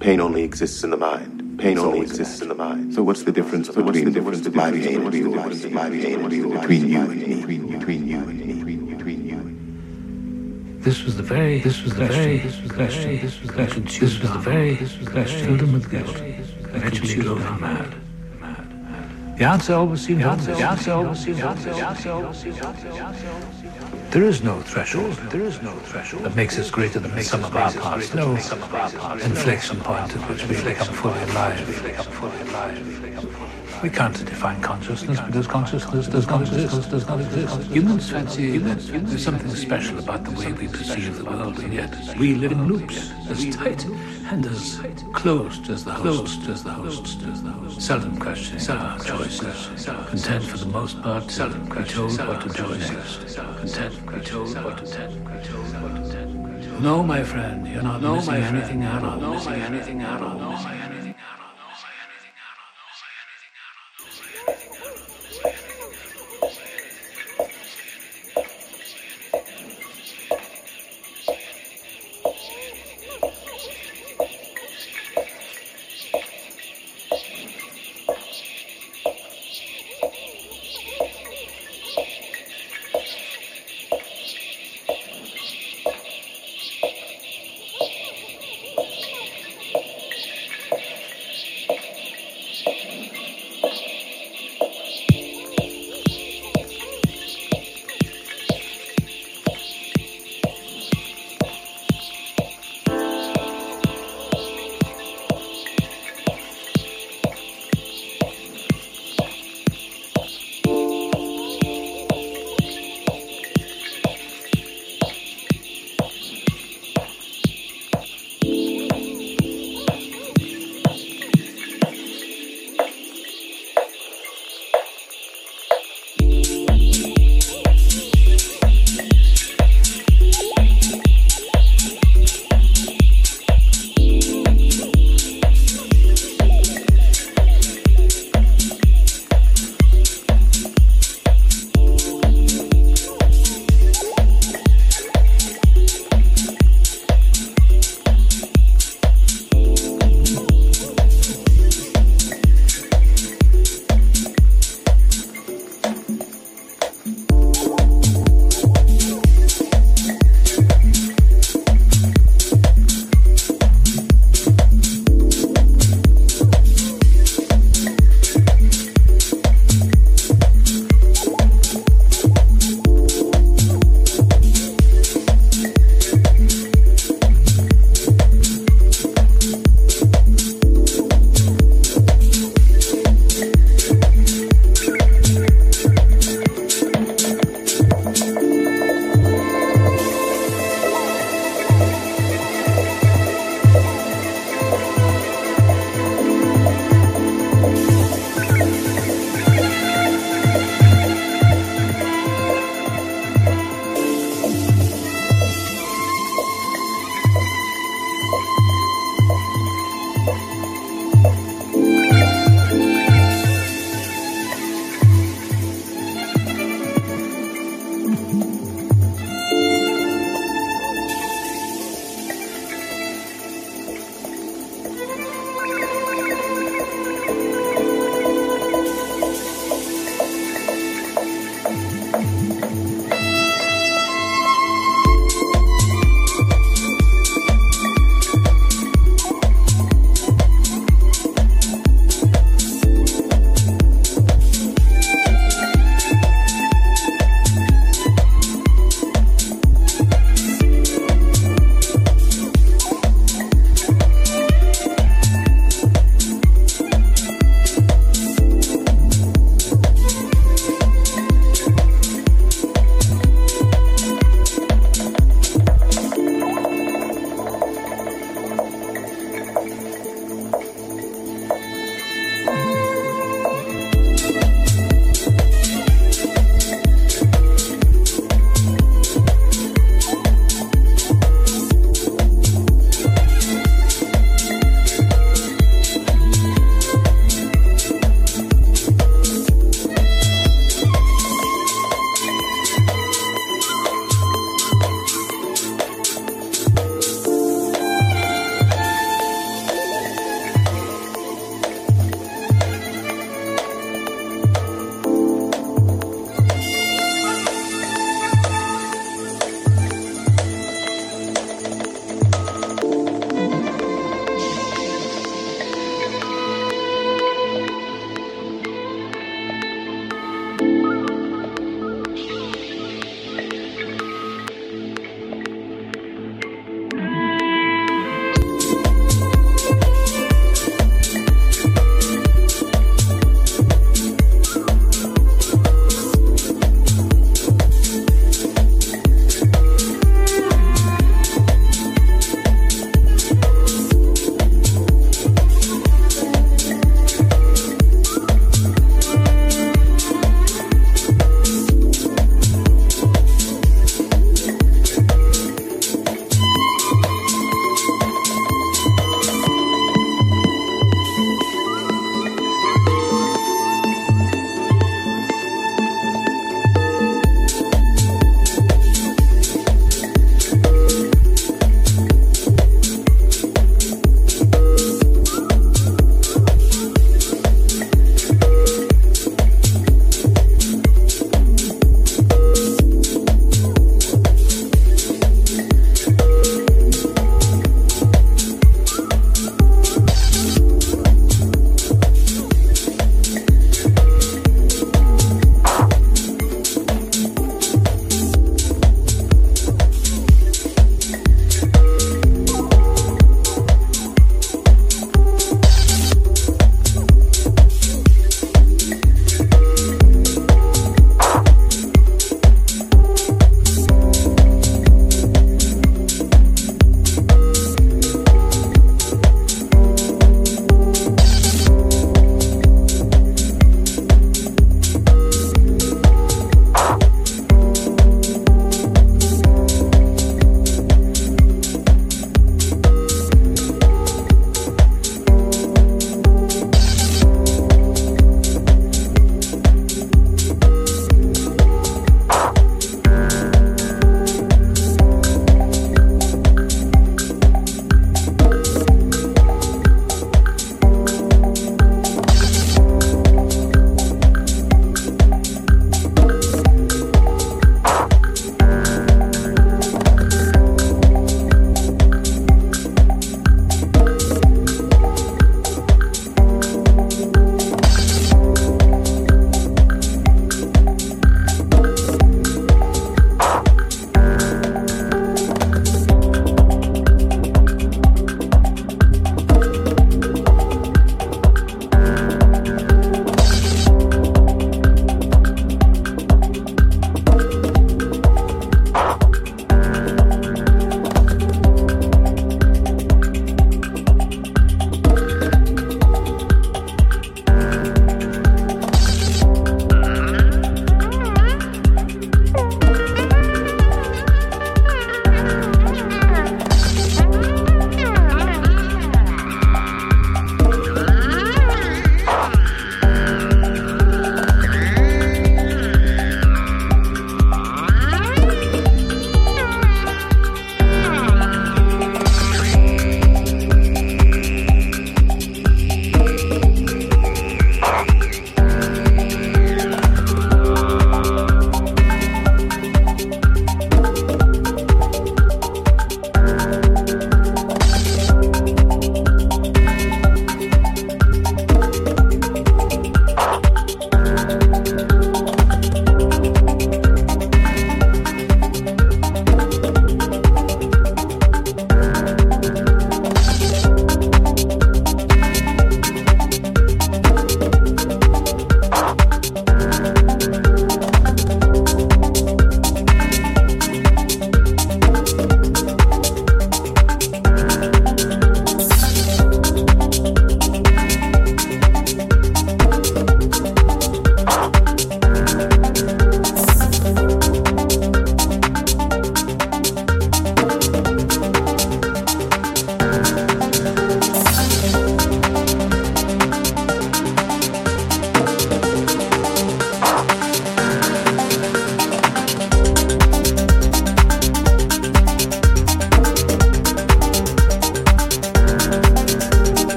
Pain only exists in the mind. Pain only exists in the mind. So what's the difference between the difference my pain and yours, my pain and yours, between you and me, between you and me, between you and me? This was the very, this was the very, this was the very, this was the very, this was the very, this was the very, filled him with guilt. Eventually drove him mad. The answer always seemed obvious. The always seemed obvious. Always seemed obvious. There is no threshold. There is no threshold that makes us greater than the sum of our parts. No inflection point at which we become fully alive. We can't define consciousness because consciousness does not exist. Does not exist. Humans fancy that there's something special about the way we perceive the world, and yet we live in loops as tight and as closed as the host, as the host, as the host. Seldom questioning our choices. Content for the most part, seldom be told what to do next. Content be told what to do. No, my friend, you're not no, missing anything at all. Missing anything at all.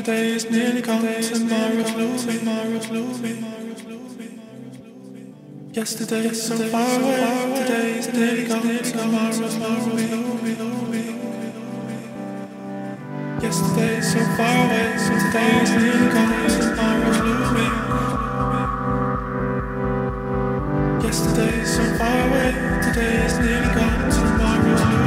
Today is nearly gone. Tomorrow's looming. Tomorrow's looming. Yesterday is so far away. Today is nearly gone. Tomorrow's looming. Yesterday is so far away. So today is nearly gone. Tomorrow's looming. Yesterday is so far away. Today is nearly gone. Tomorrow's looming.